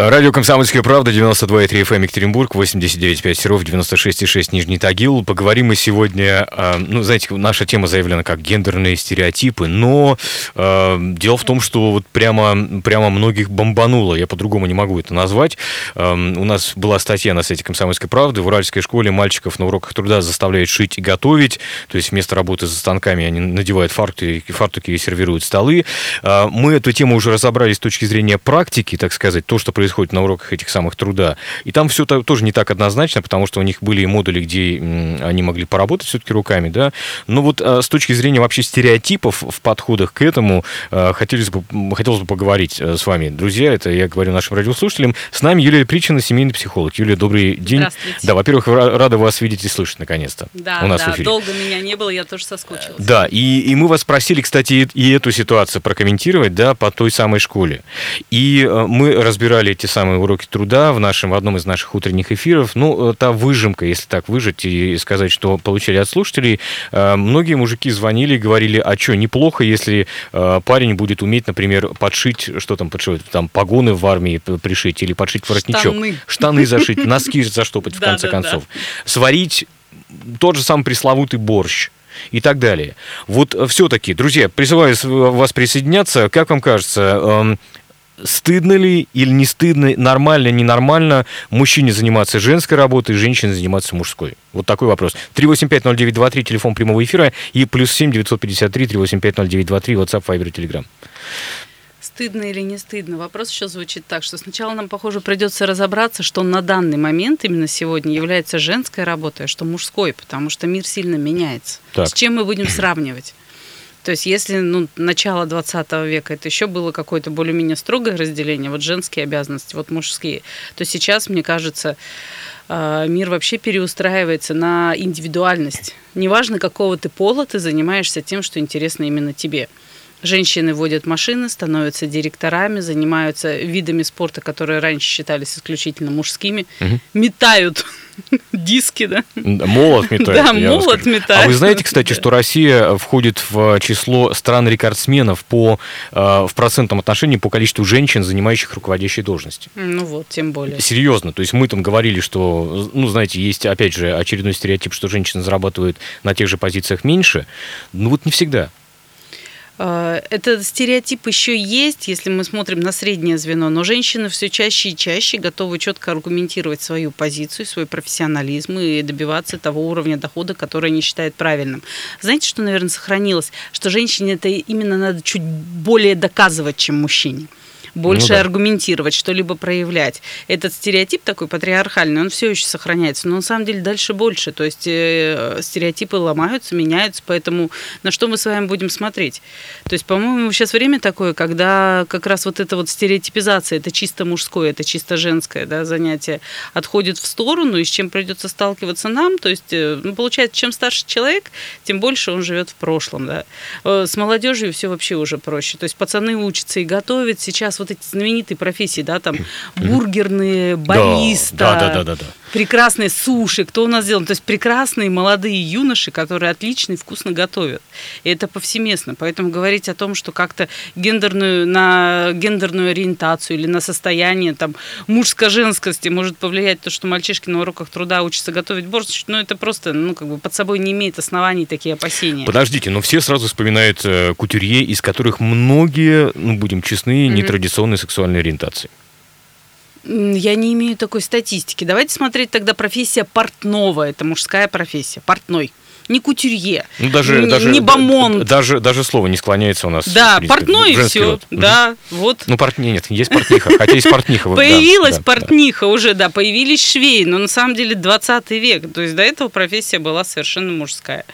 Радио «Комсомольская правда», 92,3 FM Екатеринбург, 89,5 Серов, 96,6 Нижний Тагил. Поговорим мы сегодня, э, ну, знаете, наша тема заявлена как гендерные стереотипы, но э, дело в том, что вот прямо, прямо многих бомбануло, я по-другому не могу это назвать. Э, у нас была статья на сайте «Комсомольской правды», в Уральской школе мальчиков на уроках труда заставляют шить и готовить, то есть вместо работы за станками они надевают фартуки, фартуки и сервируют столы. Э, мы эту тему уже разобрали с точки зрения практики, так сказать, то, что происходит происходит на уроках этих самых труда. И там все тоже не так однозначно, потому что у них были модули, где они могли поработать все-таки руками, да. Но вот а, с точки зрения вообще стереотипов в подходах к этому а, хотелось бы, хотелось бы поговорить э, с вами, друзья. Это я говорю нашим радиослушателям. С нами Юлия Причина, семейный психолог. Юлия, добрый день. Здравствуйте. Да, во-первых, рада вас видеть и слышать наконец-то. Да, у нас да, в эфире. долго меня не было, я тоже соскучилась. Да, и, и мы вас просили, кстати, и эту ситуацию прокомментировать, да, по той самой школе. И э, мы разбирали эти самые уроки труда в нашем в одном из наших утренних эфиров. Ну, та выжимка, если так выжить и сказать, что получили от слушателей, э, многие мужики звонили и говорили, а что, неплохо, если э, парень будет уметь, например, подшить, что там подшивать, там погоны в армии пришить или подшить воротничок. Штаны. Штаны зашить, носки заштопать в конце концов. Сварить тот же самый пресловутый борщ и так далее. Вот все-таки, друзья, призываю вас присоединяться. Как вам кажется, эм, стыдно ли или не стыдно, нормально, ненормально мужчине заниматься женской работой, женщине заниматься мужской? Вот такой вопрос. 3850923, телефон прямого эфира, и плюс 7 953 3850923, WhatsApp, Viber, Telegram. Стыдно или не стыдно? Вопрос еще звучит так, что сначала нам, похоже, придется разобраться, что на данный момент, именно сегодня, является женской работой, а что мужской, потому что мир сильно меняется. Так. С чем мы будем сравнивать? То есть если ну, начало 20 века это еще было какое-то более-менее строгое разделение, вот женские обязанности, вот мужские, то сейчас, мне кажется, э, мир вообще переустраивается на индивидуальность. Неважно, какого ты пола, ты занимаешься тем, что интересно именно тебе. Женщины водят машины, становятся директорами, занимаются видами спорта, которые раньше считались исключительно мужскими, Мгм. метают диски, да? Молот метает. Да, молот метает. А вы знаете, кстати, что Россия входит в число стран-рекордсменов по, э, в процентном отношении по количеству женщин, занимающих руководящие должности? Ну вот, тем более. Серьезно, то есть мы там говорили, что, ну, знаете, есть, опять же, очередной стереотип, что женщины зарабатывают на тех же позициях меньше, ну вот не всегда. Э, Этот стереотип еще есть, если мы смотрим на среднее звено, но женщины все чаще и чаще готовы четко аргументировать свою позицию, свой профессионализм и добиваться того уровня дохода, который они считают правильным. Знаете, что, наверное, сохранилось? Что женщине это именно надо чуть более доказывать, чем мужчине. Больше Ну да. аргументировать, что-либо проявлять. Этот стереотип такой патриархальный, он все еще сохраняется, но на самом деле дальше больше. То есть э, стереотипы ломаются, меняются, поэтому на что мы с вами будем смотреть? То есть, по-моему, сейчас время такое, когда как раз вот эта вот стереотипизация, это чисто мужское, это чисто женское да, занятие, отходит в сторону, и с чем придется сталкиваться нам. То есть, э, ну, получается, чем старше человек, тем больше он живет в прошлом. Да. Э, С молодежью все вообще уже проще. То есть пацаны учатся и готовят. Сейчас вот эти знаменитые профессии, да, там бургерные, бариста, Да, да, да, да, да. Прекрасные суши, кто у нас сделан. То есть прекрасные молодые юноши, которые отлично и вкусно готовят. И это повсеместно. Поэтому говорить о том, что как-то гендерную, на гендерную ориентацию или на состояние там мужско-женскости может повлиять то, что мальчишки на уроках труда учатся готовить борщ, ну это просто, ну как бы под собой не имеет оснований такие опасения. Подождите, но все сразу вспоминают э, кутюрье, из которых многие, ну, будем честны, нетрадиционной сексуальной ориентации. Я не имею такой статистики. Давайте смотреть тогда профессия портного. Это мужская профессия. Портной. Не кутюрье. Ну, даже, не, даже, не бомонд. Даже, даже слово не склоняется у нас. Да, принципе, портной и все. род. Да, вот. Ну, порт... нет, есть портниха, хотя есть портниха. Появилась портниха уже, да, появились швеи, но на самом деле 20 век. То есть до этого профессия была совершенно мужская.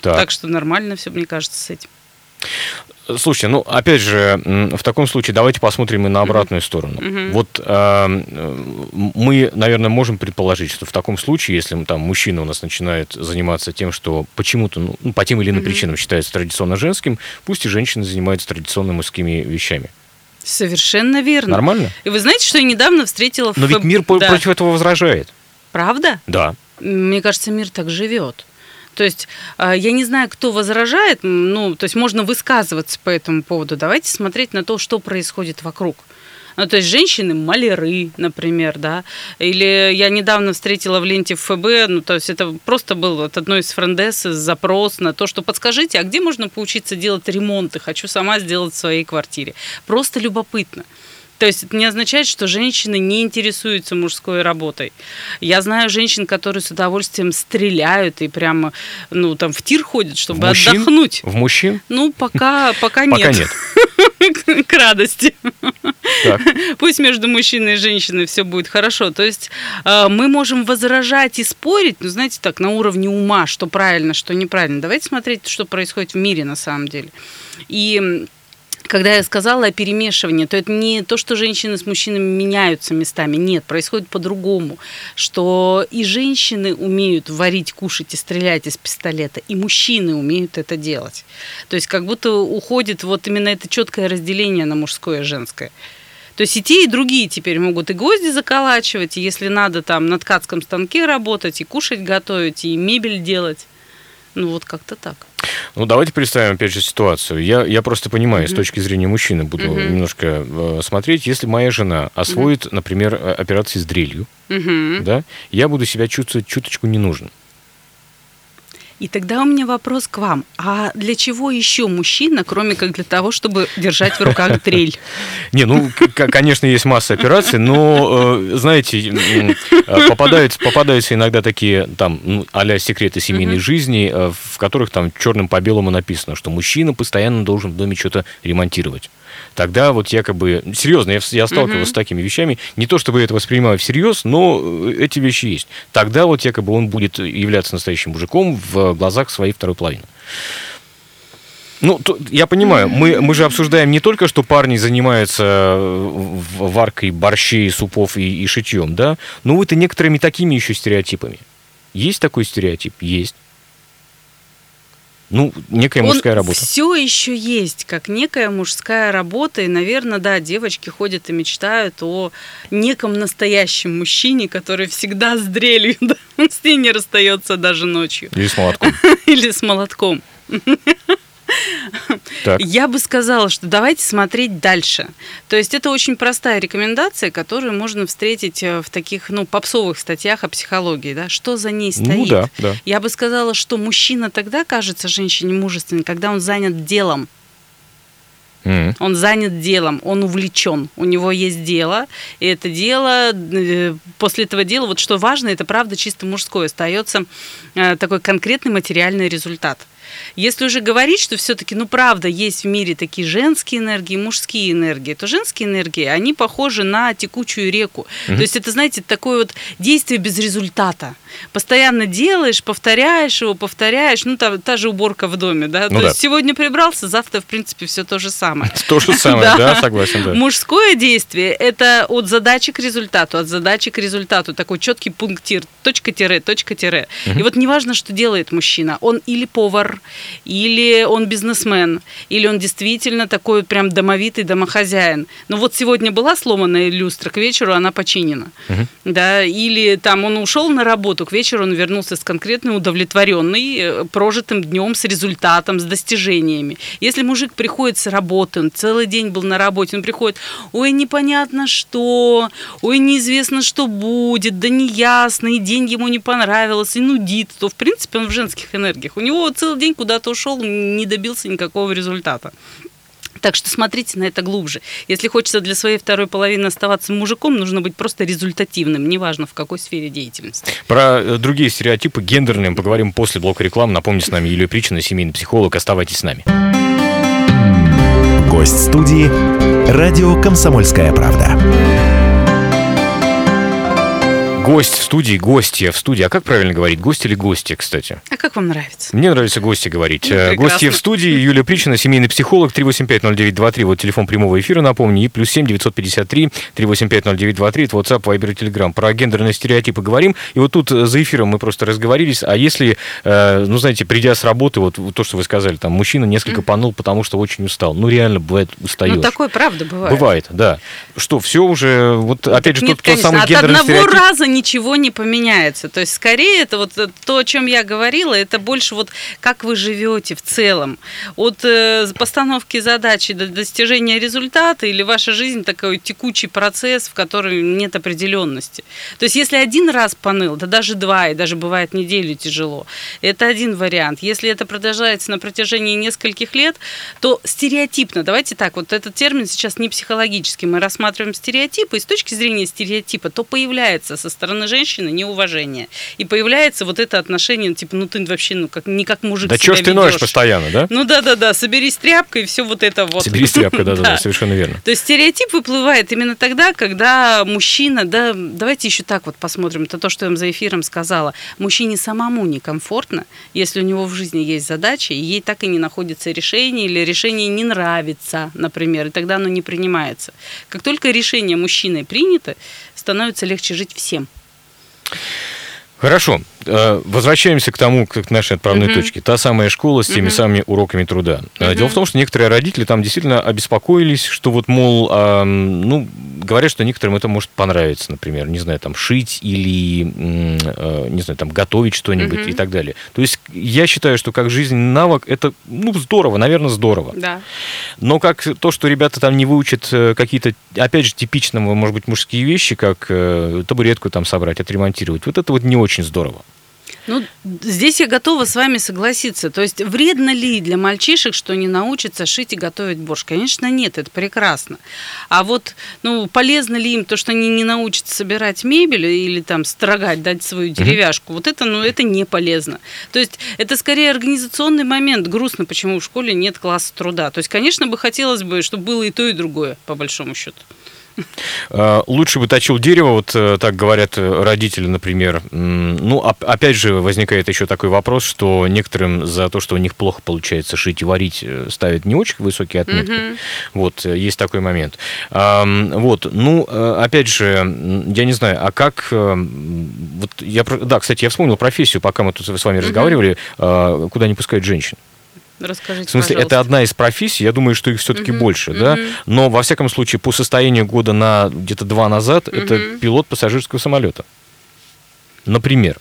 Так что нормально все, мне кажется, с этим. Слушайте, ну, опять же, в таком случае давайте посмотрим и на обратную сторону. Вот э, мы, наверное, можем предположить, что в таком случае, если там мужчина у нас начинает заниматься тем, что почему-то, ну, ну, по тем или иным причинам считается традиционно женским, пусть и женщины занимаются традиционно мужскими вещами. Совершенно верно. Нормально? И вы знаете, что я недавно встретила... в Но ведь ФБ мир Да. против этого возражает. Правда? Да. Мне кажется, мир так живет. То есть а, я не знаю, кто возражает, ну, то есть можно высказываться по этому поводу. Давайте смотреть на то, что происходит вокруг. Ну, то есть женщины маляры, например, да. Или я недавно встретила в ленте ФБ, ну, то есть это просто был от одной из френдес запрос на то, что подскажите, а где можно поучиться делать ремонты? Хочу сама сделать в своей квартире. Просто любопытно. То есть это не означает, что женщины не интересуются мужской работой. Я знаю женщин, которые с удовольствием стреляют и прямо, ну, там в тир ходят, чтобы В мужчин? отдохнуть. В мужчин? Ну, пока, пока нет. Пока нет. К радости. Так. Пусть между мужчиной и женщиной все будет хорошо. То есть э, мы можем возражать и спорить, ну, знаете, так, на уровне ума, что правильно, что неправильно. Давайте смотреть, что происходит в мире на самом деле. И когда я сказала о перемешивании, то это не то, что женщины с мужчинами меняются местами. Нет, происходит по-другому. Что и женщины умеют варить, кушать и стрелять из пистолета, и мужчины умеют это делать. То есть как будто уходит вот именно это четкое разделение на мужское и женское. То есть и те, и другие теперь могут и гвозди заколачивать, и если надо там на ткацком станке работать, и кушать готовить, и мебель делать. Ну вот как-то так. Ну, давайте представим, опять же, ситуацию. Я, я просто понимаю, с точки зрения мужчины буду немножко э, смотреть. Если моя жена освоит, например, э, операции с дрелью, Мгм. да, я буду себя чувствовать чуточку не нужен. И тогда у меня вопрос к вам. А для чего еще мужчина, кроме как для того, чтобы держать в руках дрель? Не, ну, конечно, есть масса операций, но, э, знаете, э, попадаются, попадаются иногда такие, там, ну, а-ля секреты семейной жизни, э, в которых там черным по белому написано, что мужчина постоянно должен в доме что-то ремонтировать. Тогда вот якобы... Серьезно, я, я сталкивался с такими вещами. Не то, чтобы я это воспринимаю всерьез, но э, эти вещи есть. Тогда вот якобы он будет являться настоящим мужиком в глазах своей второй половины. Ну, то- я понимаю, мы, мы же обсуждаем не только, что парни занимаются э, варкой борщей, супов и, и шитьем, да, но это некоторыми такими еще стереотипами. Есть такой стереотип? Есть. Ну, некая мужская работа. все еще есть, как некая мужская работа. И, наверное, да, девочки ходят и мечтают о неком настоящем мужчине, который всегда с дрелью, да, он с ней не расстается даже ночью. Или с молотком. Или с молотком. Так. Я бы сказала, что давайте смотреть дальше. То есть это очень простая рекомендация, которую можно встретить э, в таких, ну, попсовых статьях о психологии, да, что за ней стоит. Ну да, да. Я бы сказала, что мужчина тогда кажется женщине мужественным, когда он занят делом. М. Он занят делом, он увлечен, у него есть дело, и это дело, э, после этого дела, вот что важно, это правда чисто мужское, остается э, такой конкретный материальный результат. Если уже говорить, что все-таки, ну правда, есть в мире такие женские энергии, мужские энергии, то женские энергии, они похожи на текучую реку. То есть это, знаете, такое вот действие без результата. Постоянно делаешь, повторяешь его, повторяешь, ну та, та же уборка в доме, да. Ну то да. есть сегодня прибрался, завтра, в принципе, все то же самое. То же самое, Да. согласен. Мужское действие – это от задачи к результату, от задачи к результату, такой четкий пунктир, точка-тире, точка-тире. И вот неважно, что делает мужчина, он или повар, или он бизнесмен, или он действительно такой прям домовитый домохозяин. Но вот сегодня была сломанная люстра, к вечеру она починена. Да, или там он ушел на работу, к вечеру он вернулся с конкретно удовлетворенный, э, прожитым днем, с результатом, с достижениями. Если мужик приходит с работы, он целый день был на работе, он приходит, ой, непонятно что, ой, неизвестно, что будет, да неясно, и день ему не понравился, и нудит, то, в принципе, он в женских энергиях. У него целый день куда-то ушел, не добился никакого результата. Так что смотрите на это глубже. Если хочется для своей второй половины оставаться мужиком, нужно быть просто результативным, неважно в какой сфере деятельности. Про э, другие стереотипы гендерные мы поговорим после блока рекламы. Напомню, с нами Юлия Причина, семейный психолог. Оставайтесь с нами. Гость студии «Радио Комсомольская правда». Гость в студии, гостья в студии. А как правильно говорить? Гость или гостья, кстати? А как вам нравится? Мне нравится гости говорить. Ну, Э. Гостья в студии Юлия Причина, семейный психолог, 3850923, вот телефон прямого эфира, напомню, и плюс 7 953 3850923, это WhatsApp, Viber и Telegram. Про гендерные стереотипы говорим, и вот тут э, за эфиром мы просто разговорились, а если, э, ну, знаете, придя с работы, вот, то, что вы сказали, там, мужчина несколько поныл, потому что очень устал. Ну, реально, бывает, устаешь. Ну, такое правда бывает. Бывает, да. Что, все уже, вот опять же, Нет, тот, тот конечно, самый от гендерный стереотип. раза ничего не поменяется. То есть, скорее, это вот то, о чем я говорила, это больше вот как вы живете в целом. От э, постановки задачи до достижения результата или ваша жизнь такой текучий процесс, в котором нет определенности. То есть, если один раз поныл, да даже два, и даже бывает неделю тяжело, это один вариант. Если это продолжается на протяжении нескольких лет, то стереотипно, давайте так, вот этот термин сейчас не психологический, мы рассматриваем стереотипы, и с точки зрения стереотипа, то появляется со стороны женщины неуважение. И появляется вот это отношение, типа, ну ты вообще, ну как, не как мужик Да что ж ты ноешь постоянно, да? Ну да-да-да, соберись тряпкой и все вот это вот. Соберись тряпкой, да-да-да, Да. совершенно верно. То есть стереотип выплывает именно тогда, когда мужчина, да, давайте еще так вот посмотрим, это то, что я вам за эфиром сказала, мужчине самому некомфортно, если у него в жизни есть задача, и ей так и не находится решение, или решение не нравится, например, и тогда оно не принимается. Как только решение мужчиной принято, становится легче жить всем. Хорошо. Э, Возвращаемся к тому, к нашей отправной Мгм. точке. Та самая школа с теми Мгм. самыми уроками труда. Мгм. Дело в том, что некоторые родители там действительно обеспокоились, что вот, мол, ну, говорят, что некоторым это может понравиться, например, не знаю, там, шить или, э, не знаю, там, готовить что-нибудь Мгм. и так далее. То есть я считаю, что как жизненный навык, это, ну, здорово, наверное, здорово. Да. Но как то, что ребята там не выучат э, какие-то, опять же, типичного, может быть, мужские вещи, как э, табуретку там собрать, отремонтировать, вот это вот не очень здорово. Ну, здесь я готова с вами согласиться. То есть вредно ли для мальчишек, что не научатся шить и готовить борщ? Конечно, нет, это прекрасно. А вот, ну, полезно ли им то, что они не научатся собирать мебель или там строгать, дать свою деревяшку? Вот это, ну, это не полезно. То есть это скорее организационный момент. Грустно, почему в школе нет класса труда. То есть, конечно, бы хотелось бы, чтобы было и то, и другое, по большому счету. Э, Лучше бы точил дерево, вот э, так говорят э, родители, например. Ну, оп- опять же, возникает еще такой вопрос, что некоторым за то, что у них плохо получается шить и варить, ставят не очень высокие отметки. Мгм. Вот, есть такой момент. Вот, ну, опять же, я не знаю, а как... Вот я, да, кстати, я вспомнил профессию, пока мы тут с вами разговаривали, э, куда не пускают женщин. Расскажите, В смысле, пожалуйста. это одна из профессий, я думаю, что их все-таки Мгм, больше, да. мгм. Но во всяком случае, по состоянию года на где-то два назад, это Мгм. пилот пассажирского самолета. Например.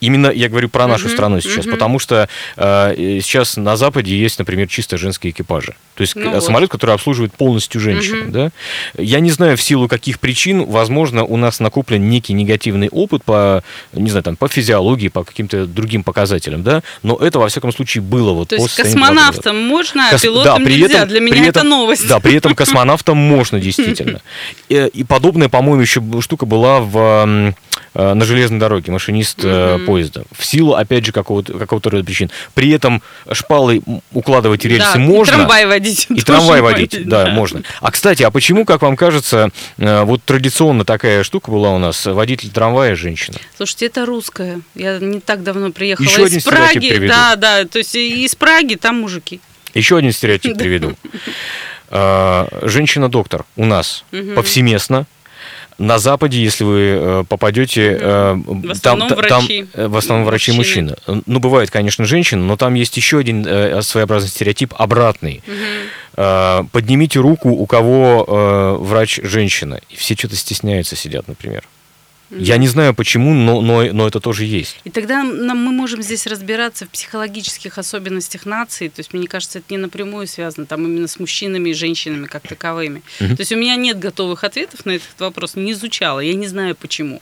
Именно я говорю про нашу Мгм, страну сейчас, мгм. потому что э, сейчас на Западе есть, например, чисто женские экипажи. То есть Ну э, вот. самолет, который обслуживает полностью женщины. Мгм. Да? Я не знаю, в силу каких причин, возможно, у нас накоплен некий негативный опыт по, не знаю, там, по физиологии, по каким-то другим показателям, да, но это, во всяком случае, было вот То есть состоянию 20 года. космонавтам можно, а пилотам да, при нельзя. этом- Для меня это этом- новость. Да, при этом космонавтам можно действительно. И, и подобная, по-моему, еще штука была в, э, на железной дороге, машинист э, Мгм. поезда. В силу, опять же, какого-то, какого-то рода причин. При этом шпалой м, укладывать рельсы Да, можно. И трамвай водить. И трамвай водить, да, можно. А кстати, а почему, как вам кажется, э, вот традиционно такая штука была у нас, водитель трамвая женщина? Слушайте, это русское. Я не так давно приехала Еще один из стереотип Праги. приведу. Да, да. То есть из Праги там мужики. Еще один стереотип приведу. Э, Женщина-доктор у нас повсеместно. На Западе, если вы э, попадете, э, В основном та- врачи. э, в основном врачи Мужчины. мужчины. Ну, бывает, конечно, женщины, но там есть еще один своеобразный стереотип обратный. Э, Поднимите руку, у кого врач женщина. И все что-то стесняются, сидят, например. Я не знаю почему, но, но, но это тоже есть. И тогда нам, мы можем здесь разбираться в психологических особенностях нации. То есть, мне кажется, это не напрямую связано там именно с мужчинами и женщинами как таковыми. То есть у меня нет готовых ответов на этот вопрос, не изучала, я не знаю почему.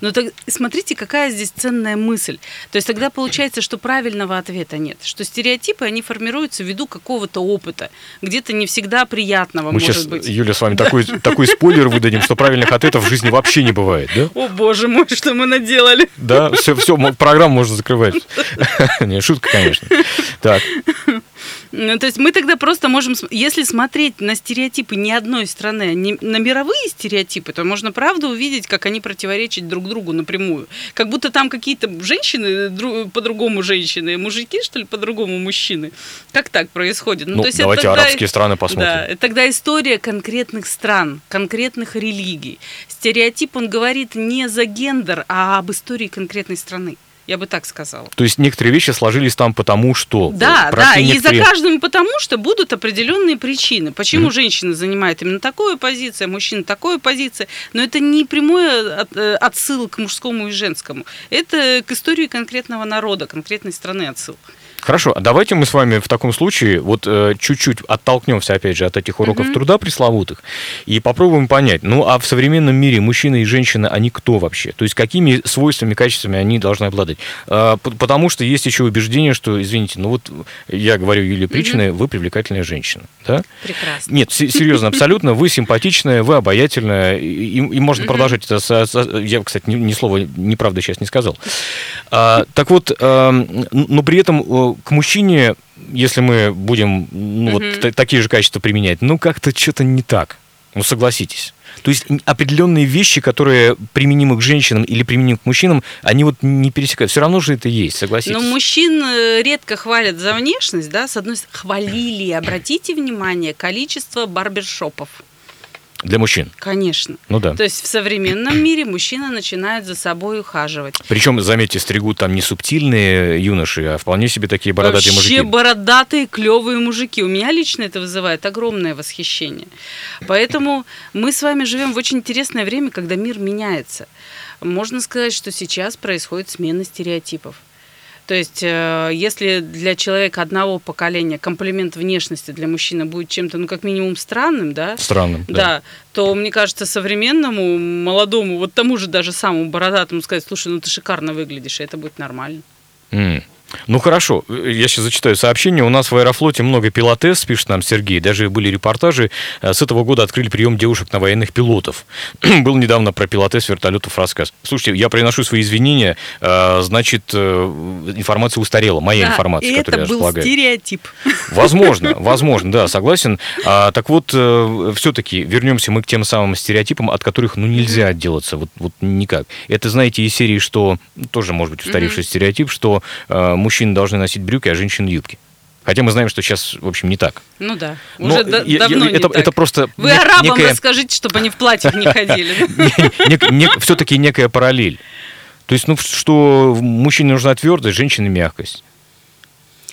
Но так, смотрите, какая здесь ценная мысль. То есть тогда получается, что правильного ответа нет, что стереотипы, они формируются ввиду какого-то опыта, где-то не всегда приятного, Мы может сейчас, быть. Юля, с вами такой, такой спойлер выдадим, что правильных ответов в жизни вообще не бывает, да? О боже мой, что мы наделали. Да, все, все, программу можно закрывать. Не, шутка, конечно. Так, Ну, то есть мы тогда просто можем, если смотреть на стереотипы не одной страны, а не на мировые стереотипы, то можно правда увидеть, как они противоречат друг другу напрямую. Как будто там какие-то женщины дру- по-другому женщины, мужики, что ли, по-другому мужчины. Как так происходит? Ну, то есть давайте тогда- арабские страны посмотрим. Да, тогда история конкретных стран, конкретных религий. Стереотип, он говорит не за гендер, а об истории конкретной страны. Я бы так сказала. То есть некоторые вещи сложились там потому, что... Да, да, и за некоторые- каждым потому, что будут определенные причины. Почему женщина занимает именно такую позицию, а мужчина такую позицию. Но это не прямой э, отсыл к мужскому и женскому. Это к истории конкретного народа, конкретной страны отсыл. Хорошо, а давайте мы с вами в таком случае вот э, чуть-чуть оттолкнемся, опять же, от этих уроков труда пресловутых и попробуем понять, ну а в современном мире мужчина и женщина, они кто вообще? То есть какими свойствами, качествами они должны обладать? П- потому что есть еще убеждение, что, извините, ну вот я говорю Юлии Причиной, вы привлекательная женщина, да? Прекрасно. Нет, се- серьезно, абсолютно. Вы симпатичная, вы обаятельная, и, и- можно продолжать это. со- со- я, кстати, ни, ни слова неправды сейчас не сказал. А, так вот, эм, но при этом э, к мужчине, если мы будем ну, вот та- такие же качества применять, ну как-то что-то не так. Ну согласитесь. То есть определенные вещи, которые применимы к женщинам или применимы к мужчинам, они вот не пересекают. Все равно же это есть, согласитесь. Но мужчин э, редко хвалят за внешность, да, с одной стороны, хвалили, обратите внимание, количество барбершопов. Для мужчин. Конечно. Ну да. То есть в современном мире мужчина начинает за собой ухаживать. Причем, заметьте, стригут там не субтильные юноши, а вполне себе такие бородатые Вообще мужики. бородатые, клевые мужики. У меня лично это вызывает огромное восхищение. Поэтому мы с вами живем в очень интересное время, когда мир меняется. Можно сказать, что сейчас происходит смена стереотипов. То есть, э, если для человека одного поколения комплимент внешности для мужчины будет чем-то, ну, как минимум, странным, да, Странным, да. да, то, мне кажется, современному, молодому, вот тому же даже самому бородатому сказать, слушай, ну ты шикарно выглядишь, и это будет нормально. М. Ну хорошо, я сейчас зачитаю сообщение. У нас в Аэрофлоте много пилотес, пишет нам Сергей. Даже были репортажи. Э, С этого года открыли прием девушек на военных пилотов. Был недавно про пилотес вертолетов рассказ. Слушайте, я приношу свои извинения. Э, Значит, э, информация устарела. Моя Да, информация, и которую это я был располагаю. стереотип. Возможно, возможно, да, согласен. А, так вот, все-таки вернемся мы к тем самым стереотипам, от которых ну нельзя отделаться, вот, вот никак. Это, знаете, из серии, что тоже, может быть, устаревший стереотип, что мужчины должны носить брюки, а женщины юбки. Хотя мы знаем, что сейчас, в общем, не так. Ну да, Но уже я- я- давно не это, так. это просто Вы нек- арабам некая- расскажите, чтобы они в платьях не ходили. все-таки некая параллель. То есть, ну, что мужчине нужна твердость, женщине мягкость.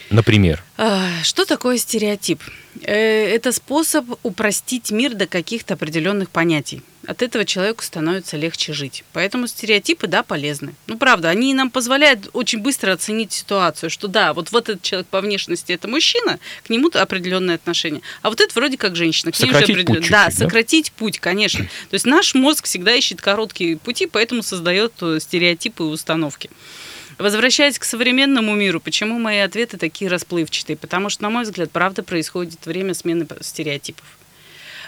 Например. А, Что такое стереотип? Э, Это способ упростить мир до каких-то определенных понятий. От этого человеку становится легче жить. Поэтому стереотипы, да, полезны. Ну, правда, они нам позволяют очень быстро оценить ситуацию, что да, вот, вот этот человек по внешности это мужчина, к нему определенное отношение. А вот это вроде как женщина. К Сократить определен- путь Да, чуть-чуть, да? сократить путь, конечно. То есть наш мозг всегда ищет короткие пути, поэтому создает э, стереотипы и установки. Возвращаясь к современному миру, почему мои ответы такие расплывчатые? Потому что, на мой взгляд, правда происходит время смены стереотипов.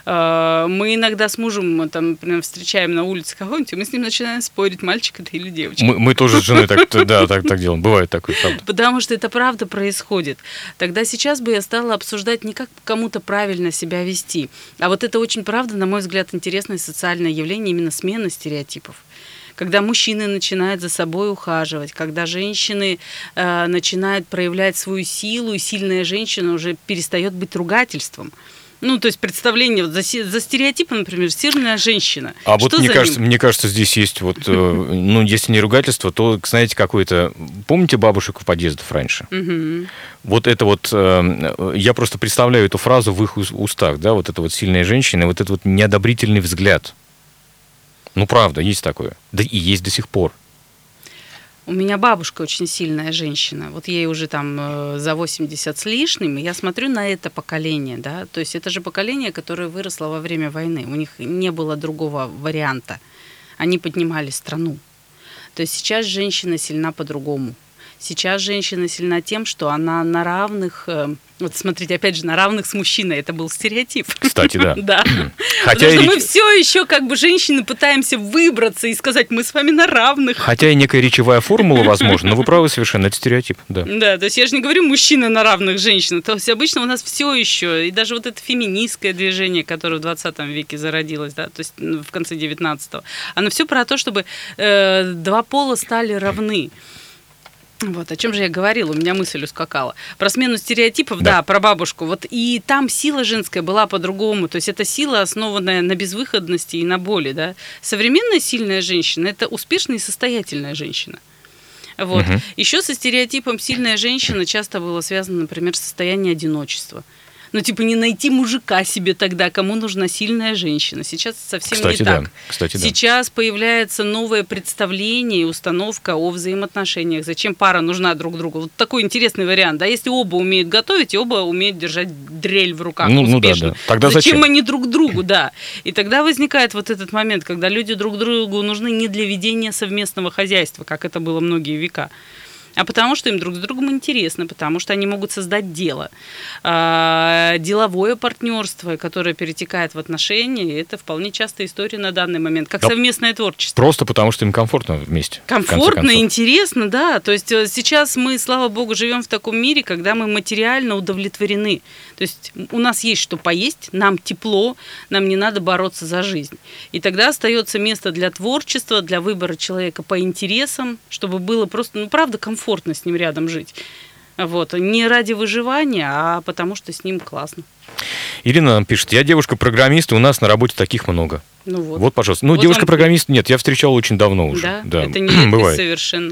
Э, Мы иногда с мужем, э, там, например, встречаем на улице кого-нибудь, и мы с ним начинаем спорить, мальчик это или девочка. Мы, мы тоже с женой так, да, так, так делаем. Бывает такое, правда. Потому что это правда происходит. Тогда сейчас бы я стала обсуждать не как кому-то правильно себя вести, а вот это очень правда, на мой взгляд, интересное социальное явление, именно смена стереотипов. Когда мужчины начинают за собой ухаживать, когда женщины э, начинают проявлять свою силу, и сильная женщина уже перестает быть ругательством. Ну, то есть представление вот за, за стереотипом, например, сильная женщина. А вот мне кажется, ним? мне кажется, здесь есть вот, э, ну, если не ругательство, то, знаете, какое-то... Помните бабушек в подъездах раньше? Мгм. Вот это вот, э, я просто представляю эту фразу в их ус- устах, да, вот эта вот сильная женщина, вот этот вот неодобрительный взгляд. Ну, правда, есть такое. Да и есть до сих пор. У меня бабушка очень сильная женщина. Вот ей уже там э, за 80 с лишним. И я смотрю на это поколение, да. То есть это же поколение, которое выросло во время войны. У них не было другого варианта. Они поднимали страну. То есть сейчас женщина сильна по-другому. Сейчас женщина сильна тем, что она на равных, э, вот смотрите, опять же, на равных с мужчиной. Это был стереотип. Кстати, да. Да. Хотя Потому и что мы все еще как бы женщины пытаемся выбраться и сказать, мы с вами на равных. Хотя и некая речевая формула, возможно, но вы правы совершенно, это стереотип, да. Да, то есть я же не говорю мужчины на равных женщин. То есть обычно у нас все еще, и даже вот это феминистское движение, которое в 20 веке зародилось, да, то есть ну, в конце 19-го, оно все про то, чтобы э, два пола стали равны. Вот, о чем же я говорила, у меня мысль ускакала. Про смену стереотипов, Да. да. про бабушку. Вот и там сила женская была по-другому. То есть это сила, основанная на безвыходности и на боли, да. Современная сильная женщина – это успешная и состоятельная женщина. Вот. Мгм. Еще со стереотипом сильная женщина часто было связано, например, состояние одиночества. Ну, типа, не найти мужика себе тогда, кому нужна сильная женщина. Сейчас совсем Кстати, не да. так. Кстати, да. Сейчас появляется новое представление и установка о взаимоотношениях. Зачем пара нужна друг другу? Вот такой интересный вариант. Да, если оба умеют готовить, и оба умеют держать дрель в руках Ну- ну да, успешно. да. Тогда зачем, зачем? они друг другу, да. И тогда возникает вот этот момент, когда люди друг другу нужны не для ведения совместного хозяйства, как это было многие века, а потому что им друг с другом интересно, потому что они могут создать дело. А, деловое партнерство, которое перетекает в отношения, это вполне частая история на данный момент, как Да. совместное творчество. Просто потому, что им комфортно вместе. Комфортно, интересно, да. То есть э, сейчас мы, слава богу, живем в таком мире, когда мы материально удовлетворены. То есть у нас есть что поесть, нам тепло, нам не надо бороться за жизнь. И тогда остается место для творчества, для выбора человека по интересам, чтобы было просто, ну, правда, комфортно с ним рядом жить. Вот. Не ради выживания, а потому что с ним классно. Ирина нам пишет, я девушка-программист, и у нас на работе таких много. Ну вот. Вот, пожалуйста. Ну, Вот девушка-программист нет, я встречал очень давно уже. Да? это не бывает. совершенно.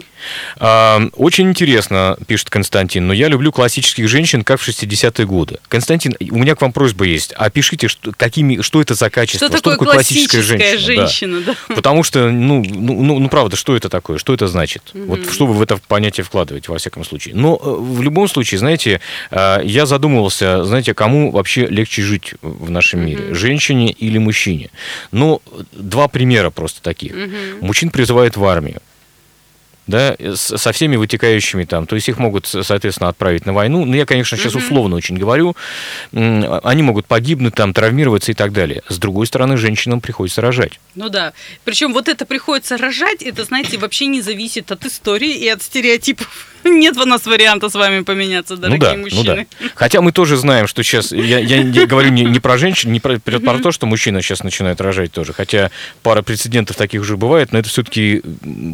А, очень интересно, пишет Константин, но я люблю классических женщин, как в 60-е годы. Константин, у меня к вам просьба есть. Опишите, что, какими, что это за качество, Что, такое классическая классическая женщина. Да. женщина? да. Потому что, ну, ну, ну, ну, правда, что это такое, что это значит? Вот что вы в это понятие вкладываете, во всяком случае. Но э, в любом случае, знаете, э, я задумывался, знаете, кому вообще легче жить в нашем мире, женщине или мужчине? Ну, два примера просто таких. Мужчин призывают в армию да, со всеми вытекающими там, то есть их могут, соответственно, отправить на войну. Ну, я, конечно, сейчас условно очень говорю. Они могут погибнуть, там, травмироваться и так далее. С другой стороны, женщинам приходится рожать. Ну да. Причем вот это приходится рожать, это, знаете, вообще не зависит от истории и от стереотипов. Нет у нас варианта с вами поменяться, ну дорогие да, мужчины. ну да. Хотя мы тоже знаем, что сейчас, я, я не говорю не, не про женщин, не про, про- про то, что мужчина сейчас начинает рожать тоже. Хотя пара прецедентов таких уже бывает, но это все-таки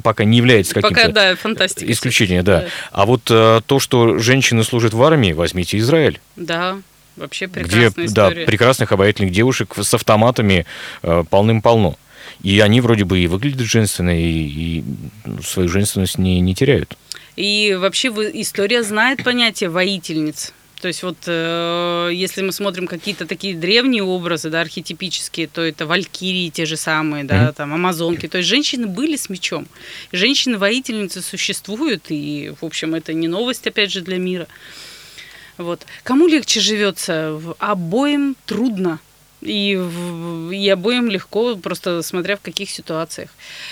пока не является каким-то Пока, да, фантастика. исключением, да. Да. А вот э, то, что женщины служат в армии, возьмите Израиль. Да, вообще где прекрасная да, история. прекрасных обаятельных девушек с автоматами э, полным-полно. И они вроде бы и выглядят женственно, и, и, ну, свою женственность не, не теряют. И вообще история знает понятие воительниц. То есть вот э, если мы смотрим какие-то такие древние образы, да, архетипические, то это валькирии те же самые, да, Мгм. там амазонки. То есть женщины были с мечом. Женщины-воительницы существуют, и, в общем, это не новость, опять же, для мира. Вот. Кому легче живется? Обоим трудно. И, и обоим легко, просто смотря в каких ситуациях.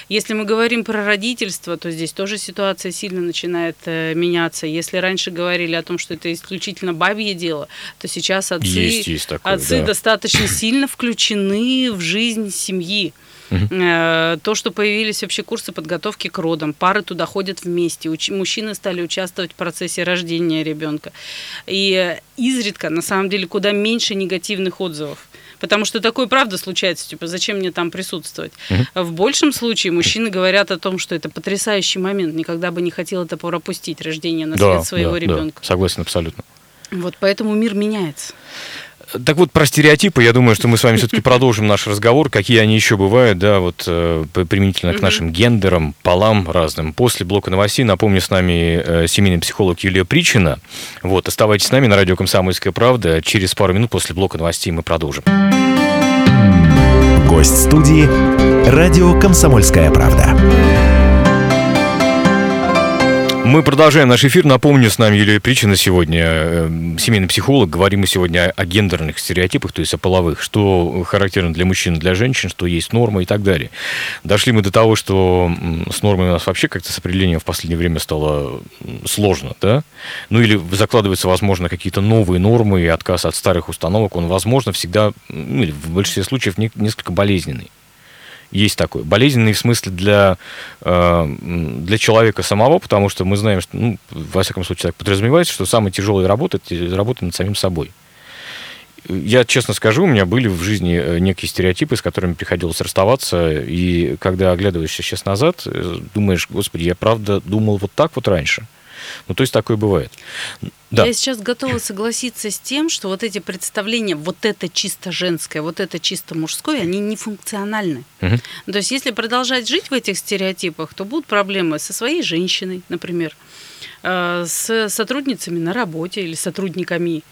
Если мы говорим про родительство, то здесь тоже ситуация сильно начинает э, меняться. Если раньше говорили о том, что это исключительно бабье дело, то сейчас отцы, Есть, есть такое, отцы да. достаточно сильно включены в жизнь семьи. Э, То, что появились вообще курсы подготовки к родам, пары туда ходят вместе, уч- мужчины стали участвовать в процессе рождения ребенка. И э, изредка, на самом деле, куда меньше негативных отзывов. Потому что такое правда случается, типа, зачем мне там присутствовать? В большем случае мужчины говорят о том, что это потрясающий момент, никогда бы не хотел это пропустить, рождение на свет своего да, ребенка. да, согласен абсолютно. Вот поэтому мир меняется. Так вот, про стереотипы, я думаю, что мы с вами все-таки продолжим наш разговор, какие они еще бывают, да, вот э, применительно к нашим гендерам, полам разным. После блока новостей, напомню, с нами э, семейный психолог Юлия Причина. Вот, оставайтесь с нами на радио «Комсомольская правда». Через пару минут после блока новостей мы продолжим. Гость студии «Радио Комсомольская правда». Мы продолжаем наш эфир. Напомню, с нами Юлия Причина сегодня, э, семейный психолог. Говорим мы сегодня о гендерных стереотипах, то есть о половых, что характерно для мужчин для женщин, что есть нормы и так далее. Дошли мы до того, что с нормами у нас вообще как-то с определением в последнее время стало сложно, да? Ну или закладываются, возможно, какие-то новые нормы и отказ от старых установок, он, возможно, всегда, ну или в большинстве случаев, несколько болезненный есть такой. Болезненный в смысле для, э, для человека самого, потому что мы знаем, что, ну, во всяком случае, так подразумевается, что самая тяжелая работа – это работа над самим собой. Я честно скажу, у меня были в жизни э, некие стереотипы, с которыми приходилось расставаться, и когда оглядываешься сейчас назад, э, думаешь, господи, я правда думал вот так вот раньше – ну, то есть такое бывает. Да. Я сейчас готова согласиться с тем, что вот эти представления, вот это чисто женское, вот это чисто мужское, они не функциональны. Угу. То есть если продолжать жить в этих стереотипах, то будут проблемы со своей женщиной, например, э, с сотрудницами на работе или сотрудниками.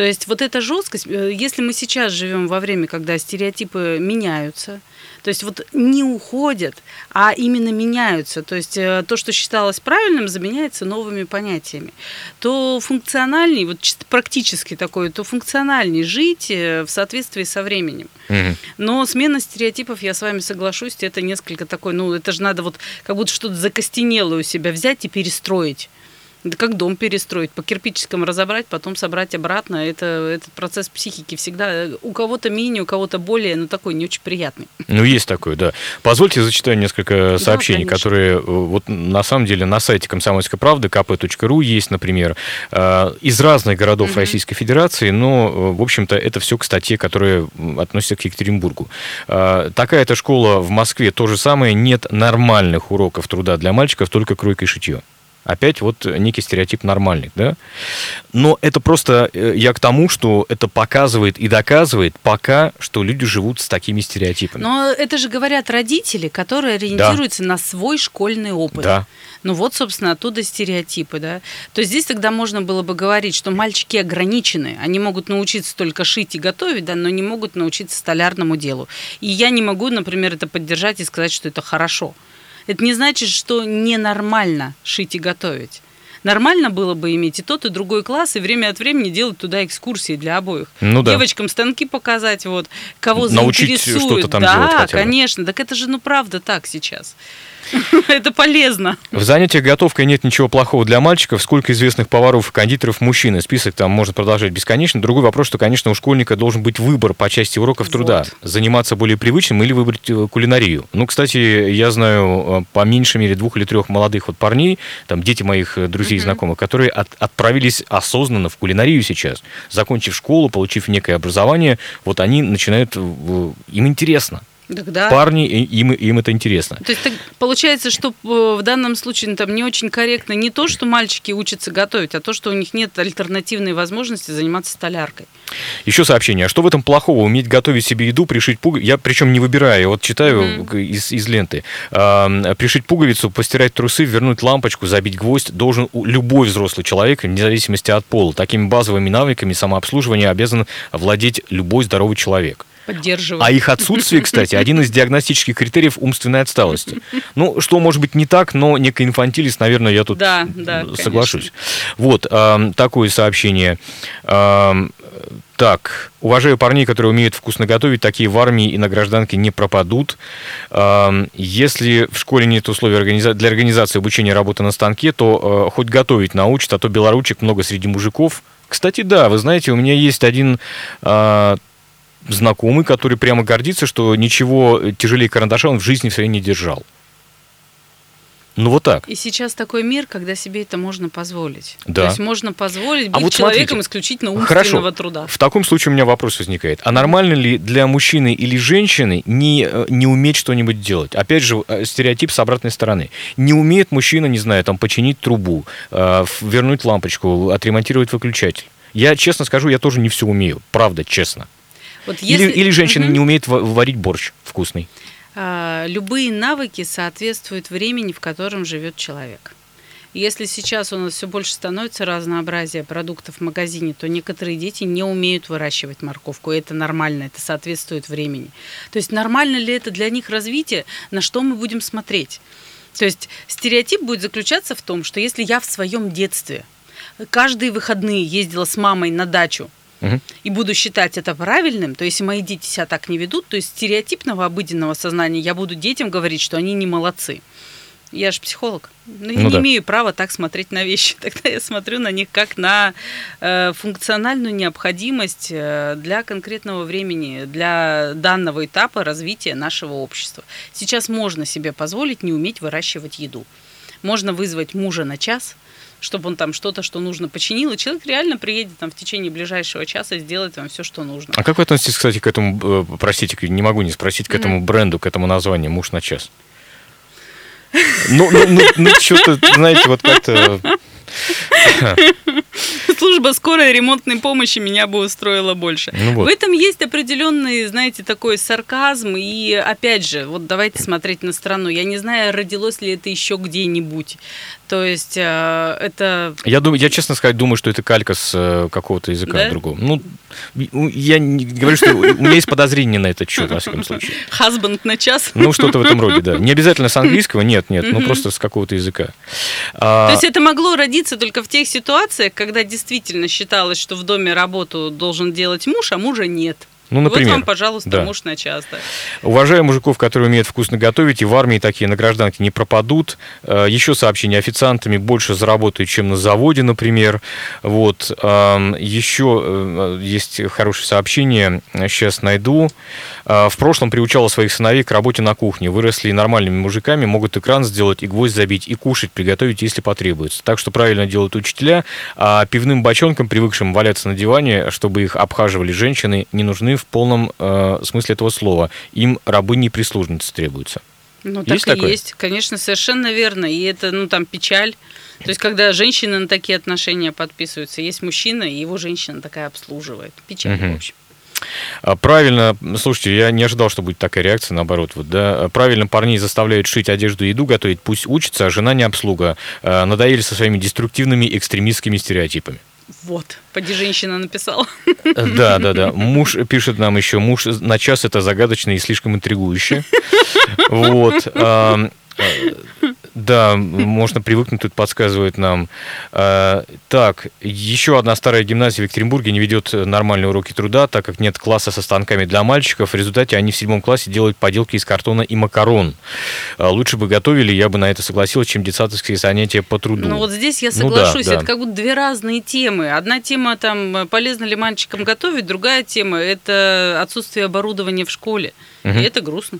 То есть вот эта жесткость, э, если мы сейчас живем во время, когда стереотипы меняются, то есть вот не уходят, а именно меняются. То есть э, то, что считалось правильным, заменяется новыми понятиями. То функциональней, вот чисто практически такое, то функциональней жить э, в соответствии со временем. Угу. Но смена стереотипов, я с вами соглашусь, это несколько такой, ну это же надо вот как будто что-то закостенелое у себя взять и перестроить. Это как дом перестроить, по кирпичикам разобрать, потом собрать обратно. Это этот процесс психики всегда э, у кого-то менее, у кого-то более, но такой не очень приятный. Ну, есть такое, да. Позвольте зачитаю несколько сообщений, да, которые э, вот на самом деле на сайте комсомольской правды kp.ru есть, например, э, из разных городов угу. Российской Федерации, но, в общем-то, это все к статье, которая относится к Екатеринбургу. Такая-то школа в Москве то же самое, нет нормальных уроков труда для мальчиков, только кройка и шитье. Опять вот некий стереотип нормальных, да? Но это просто э, я к тому, что это показывает и доказывает пока, что люди живут с такими стереотипами. Но это же говорят родители, которые ориентируются да. на свой школьный опыт. Да. Ну вот, собственно, оттуда стереотипы, да. То есть здесь тогда можно было бы говорить, что мальчики ограничены, они могут научиться только шить и готовить, да, но не могут научиться столярному делу. И я не могу, например, это поддержать и сказать, что это хорошо. Это не значит, что ненормально шить и готовить. Нормально было бы иметь и тот, и другой класс, и время от времени делать туда экскурсии для обоих. Ну, да. Девочкам станки показать, вот, кого Научить заинтересует. что-то там да, делать хотя бы. конечно. Так это же, ну, правда так сейчас. Это полезно. В занятиях готовкой нет ничего плохого для мальчиков. Сколько известных поваров и кондитеров мужчины? Список там можно продолжать бесконечно. Другой вопрос, что, конечно, у школьника должен быть выбор по части уроков вот. труда. Заниматься более привычным или выбрать э, кулинарию. Ну, кстати, я знаю э, по меньшей мере двух или трех молодых вот парней, там дети моих э, друзей и знакомых, которые от, отправились осознанно в кулинарию сейчас. Закончив школу, получив некое образование, вот они начинают, им интересно. Тогда... Парни, им, им это интересно. То есть так, получается, что э, в данном случае ну, там не очень корректно не то, что мальчики учатся готовить, а то, что у них нет альтернативной возможности заниматься столяркой. Еще сообщение. А что в этом плохого? Уметь готовить себе еду, пришить пуговицу. Я причем не выбираю, вот читаю mm-hmm. из, из ленты. А, пришить пуговицу, постирать трусы, вернуть лампочку, забить гвоздь должен любой взрослый человек, вне зависимости от пола. Такими базовыми навыками самообслуживания обязан владеть любой здоровый человек. Поддерживаю. А их отсутствие, кстати, один из диагностических критериев умственной отсталости. Ну, что может быть не так, но некая инфантилист, наверное, я тут да, да, соглашусь. Конечно. Вот, э, такое сообщение. Э, так, уважаю парней, которые умеют вкусно готовить, такие в армии и на гражданке не пропадут. Если в школе нет условий для организации обучения работы на станке, то э, хоть готовить научат, а то белоручек много среди мужиков. Кстати, да, вы знаете, у меня есть один а, знакомый, который прямо гордится, что ничего тяжелее карандаша он в жизни все не держал. Ну вот так. И сейчас такой мир, когда себе это можно позволить. Да. То есть можно позволить а быть а вот человеком смотрите, исключительно умственного хорошо. труда. В таком случае у меня вопрос возникает. А нормально ли для мужчины или женщины не, э, не уметь что-нибудь делать? Опять же, э, стереотип с обратной стороны. Не умеет мужчина, не знаю, там починить трубу, э, вернуть лампочку, отремонтировать выключатель. Я честно скажу, я тоже не все умею. Правда, честно. Вот если... или, или женщина угу. не умеет варить борщ вкусный. А, любые навыки соответствуют времени, в котором живет человек. Если сейчас у нас все больше становится разнообразие продуктов в магазине, то некоторые дети не умеют выращивать морковку. И это нормально, это соответствует времени. То есть нормально ли это для них развитие, на что мы будем смотреть? То есть стереотип будет заключаться в том, что если я в своем детстве каждые выходные ездила с мамой на дачу И буду считать это правильным, то если мои дети себя так не ведут, то есть стереотипного обыденного сознания я буду детям говорить, что они не молодцы. Я же психолог. Но я Ну не да. имею права так смотреть на вещи. Тогда я смотрю на них как на э, функциональную необходимость э, для конкретного времени, для данного этапа развития нашего общества. Сейчас можно себе позволить не уметь выращивать еду. Можно вызвать мужа на час, чтобы он там что-то, что нужно, починил, и человек реально приедет там в течение ближайшего часа и сделает вам все, что нужно. А как вы относитесь, кстати, к этому, э, простите, не могу не спросить, к этому бренду, к этому названию «Муж на час»? Ну, ну, ну, ну что-то, знаете, вот как-то... Служба скорой ремонтной помощи меня бы устроила больше. Ну вот. В этом есть определенный, знаете, такой сарказм. И опять же, вот давайте смотреть на страну. Я не знаю, родилось ли это еще где-нибудь. То есть э, это Я, думаю, я, честно сказать, думаю, что это калька с э, какого-то языка Да? другого. Ну, я не говорю, что у меня есть подозрение на этот счет, во всяком случае. хазбанд на час. Ну, что-то в этом роде, да. Не обязательно с английского, нет, нет, ну просто с какого-то языка. А, То есть это могло родиться только в тех ситуациях, когда действительно считалось, что в доме работу должен делать муж, а мужа нет. Ну, Вот например. вам, пожалуйста, да. муж на час. да. Уважаю мужиков, которые умеют вкусно готовить, и в армии такие на гражданке не пропадут. Э, Еще сообщение официантами больше заработают, чем на заводе, например. Вот. Еще э, есть хорошее сообщение, сейчас найду. Э, В прошлом приучала своих сыновей к работе на кухне. Выросли нормальными мужиками, могут экран сделать и гвоздь забить, и кушать приготовить, если потребуется. Так что правильно делают учителя, а пивным бочонкам, привыкшим валяться на диване, чтобы их обхаживали женщины, не нужны в полном э, смысле этого слова. Им рабыни и прислужницы требуются. Ну, Есть так и такое? есть. Конечно, совершенно верно. И это, ну, там, печаль. То есть, когда женщины на такие отношения подписываются, есть мужчина, и его женщина такая обслуживает. Печаль, Мгм. в общем. А, Правильно, слушайте, я не ожидал, что будет такая реакция, наоборот. Вот, да. Правильно парней заставляют шить одежду и еду готовить, пусть учатся, а жена не обслуга. А, Надоели со своими деструктивными экстремистскими стереотипами. Вот. Поди женщина написала. Да, да, да. Муж пишет нам еще, муж на час это загадочно и слишком интригующе. Вот. Э, Да, можно привыкнуть, тут подсказывает нам. А, Так, еще одна старая гимназия в Екатеринбурге не ведет нормальные уроки труда, так как нет класса со станками для мальчиков. В результате они в седьмом классе делают поделки из картона и макарон. А, Лучше бы готовили, я бы на это согласилась, чем детсадовские занятия по труду. Ну вот здесь я Ну да, соглашусь, да. это как будто две разные темы. Одна тема там полезно ли мальчикам готовить, другая тема это отсутствие оборудования в школе. Мгм. И это грустно.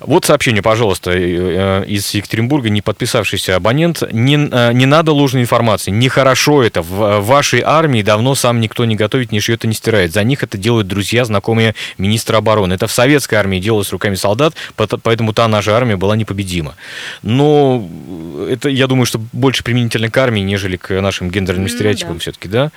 Вот сообщение, пожалуйста, э, из Екатеринбурга, не подписавшийся абонент. Не, э, не надо ложной информации. Нехорошо это. В вашей армии давно сам никто не готовит, не шьет и не стирает. За них это делают друзья, знакомые министра обороны. Это в советской армии делалось руками солдат, поэтому та наша армия была непобедима. Но это, я думаю, что больше применительно к армии, нежели к нашим гендерным стереотипам да. все-таки, да?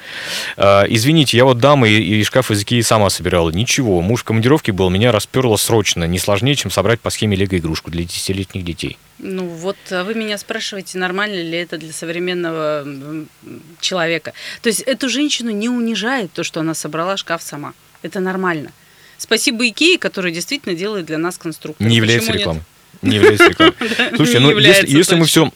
А, Извините, я вот дама и, и шкаф из Икеи сама собирала. Ничего, муж в командировке был, меня расперло срочно. Не сложнее, чем собрать по схеме лего-игрушку для 10-летних детей. Ну вот а вы меня спрашиваете, нормально ли это для современного человека. То есть эту женщину не унижает то, что она собрала шкаф сама. Это нормально. Спасибо Икее, которая действительно делает для нас конструктор. Не является рекламой. Не является рекламой. Слушайте, ну если, мы все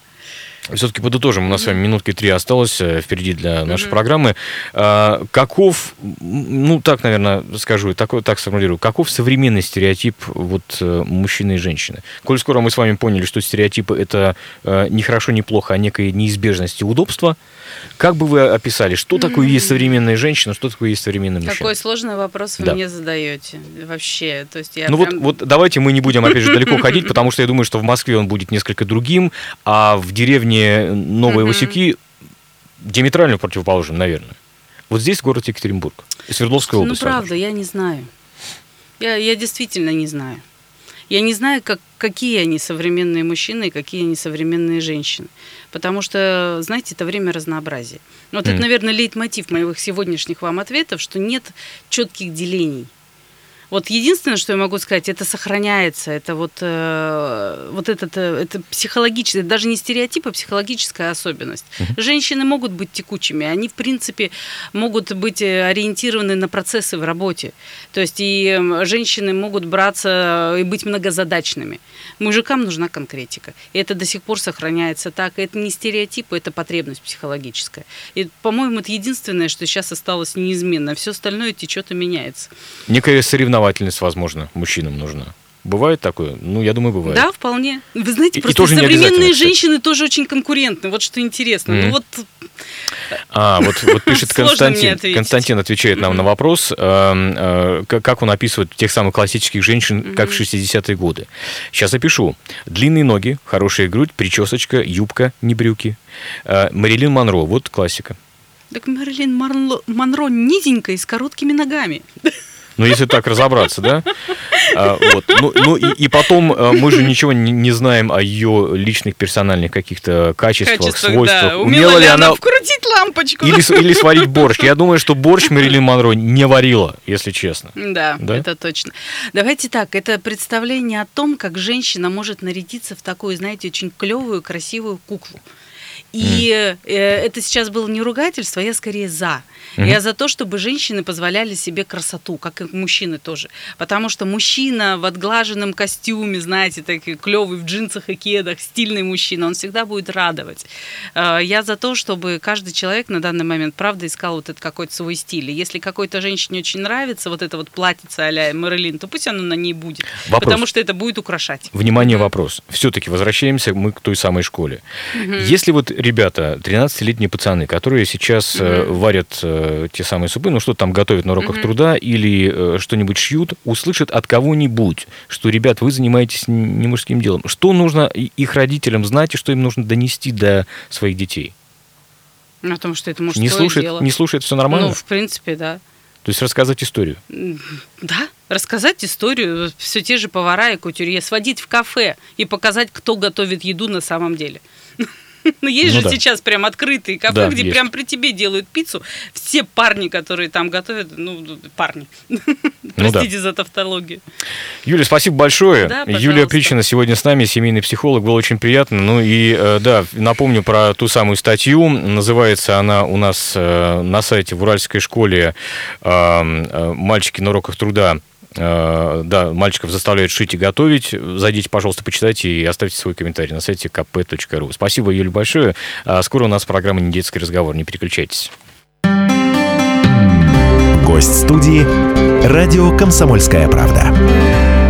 все-таки подытожим, у нас с вами минутки три осталось э, впереди для нашей программы. А, Каков, ну так, наверное, скажу, такой, так сформулирую, каков современный стереотип вот э, мужчины и женщины? Коль скоро мы с вами поняли, что стереотипы это э, не хорошо, не плохо, а некая неизбежность и удобство, как бы вы описали, что такое есть современная женщина, что такое есть современный мужчина? Какой сложный вопрос вы Да. мне задаете вообще. То есть я Ну прям- вот, вот давайте мы не будем, опять же, далеко ходить, потому что я думаю, что в Москве он будет несколько другим, а в деревне Новые. Васюки диаметрально противоположным, наверное. Вот здесь город Екатеринбург, Свердловская Ну, область. правда, я не знаю. Я, я действительно не знаю. Я не знаю, как, какие они современные мужчины и какие они современные женщины. Потому что, знаете, это время разнообразия. Вот Мгм. это, наверное, лейтмотив моих сегодняшних вам ответов, что нет четких делений. Вот единственное, что я могу сказать, это сохраняется, это вот, э, вот этот, э, это психологическое, даже не стереотип, а психологическая особенность. Женщины могут быть текучими, они, в принципе, могут быть э, ориентированы на процессы в работе. То есть и женщины могут браться и быть многозадачными. Мужикам нужна конкретика. И это до сих пор сохраняется так. Это не стереотип, это потребность психологическая. И, по-моему, это единственное, что сейчас осталось неизменно. Все остальное течет и меняется. Некая соревновательность, возможно, мужчинам нужна. Бывает такое? Ну, я думаю, бывает. Да, вполне. Вы знаете, И- и просто тоже современные женщины тоже очень конкурентны. Вот что интересно. Мгм. Ну вот А, вот, вот пишет Константин. Константин отвечает нам на вопрос, э, э, как он описывает тех самых классических женщин, как в 60-е годы. Сейчас опишу. Длинные ноги, хорошая грудь, причесочка, юбка, не брюки. Э, Марилин Монро, вот классика. так Мэрилин Монро низенькая и с короткими ногами. Ну, если так разобраться, да? А, вот. Ну, ну и, и потом э, мы же ничего не, не знаем о ее личных персональных каких-то качествах, Качествах, свойствах. да. Умела, ли она вкрутить лампочку? или, или сварить борщ. Я думаю, что борщ Марилин Монро не варила, если честно. Да, Да? это точно. Давайте так, это представление о том, как женщина может нарядиться в такую, знаете, очень клевую, красивую куклу. И э, это сейчас было не ругательство, я скорее за. Я за то, чтобы женщины позволяли себе красоту, как и мужчины тоже. Потому что мужчина в отглаженном костюме, знаете, такой клевый в джинсах и кедах, стильный мужчина, он всегда будет радовать. Э, Я за то, чтобы каждый человек на данный момент, правда, искал вот этот какой-то свой стиль. И если какой-то женщине очень нравится вот это вот платьице а-ля Мэрилин, то пусть оно на ней будет. Вопрос. Потому что это будет украшать. Внимание, вопрос. Все-таки возвращаемся мы к той самой школе. Если вот ребята, 13-летние пацаны, которые сейчас э, варят э, те самые супы, ну что там готовят на уроках труда или э, что-нибудь шьют, услышат от кого-нибудь, что, ребят, вы занимаетесь не мужским делом. Что нужно их родителям знать и что им нужно донести до своих детей? О том, что это мужское не слушает, дело. не слушает все нормально? Ну, в принципе, да. То есть рассказать историю. Да, рассказать историю, все те же повара и кутюрье, сводить в кафе и показать, кто готовит еду на самом деле. Ну, есть Ну же да. сейчас прям открытые кафе, Да, где есть. прям при тебе делают пиццу. Все парни, которые там готовят, ну, парни. Простите за тавтологию. Юля, спасибо большое. Да, Юлия. Причина сегодня с нами, семейный психолог. Было очень приятно. Ну и э, да, напомню про ту самую статью. Называется она у нас э, на сайте в Уральской школе э, «Мальчики на уроках труда». Э, Да, мальчиков заставляют шить и готовить. Зайдите, пожалуйста, почитайте и оставьте свой комментарий на сайте kp.ru. Спасибо, Юля, большое. А Скоро у нас программа «Недетский разговор». Не переключайтесь. Гость студии «Радио Комсомольская правда».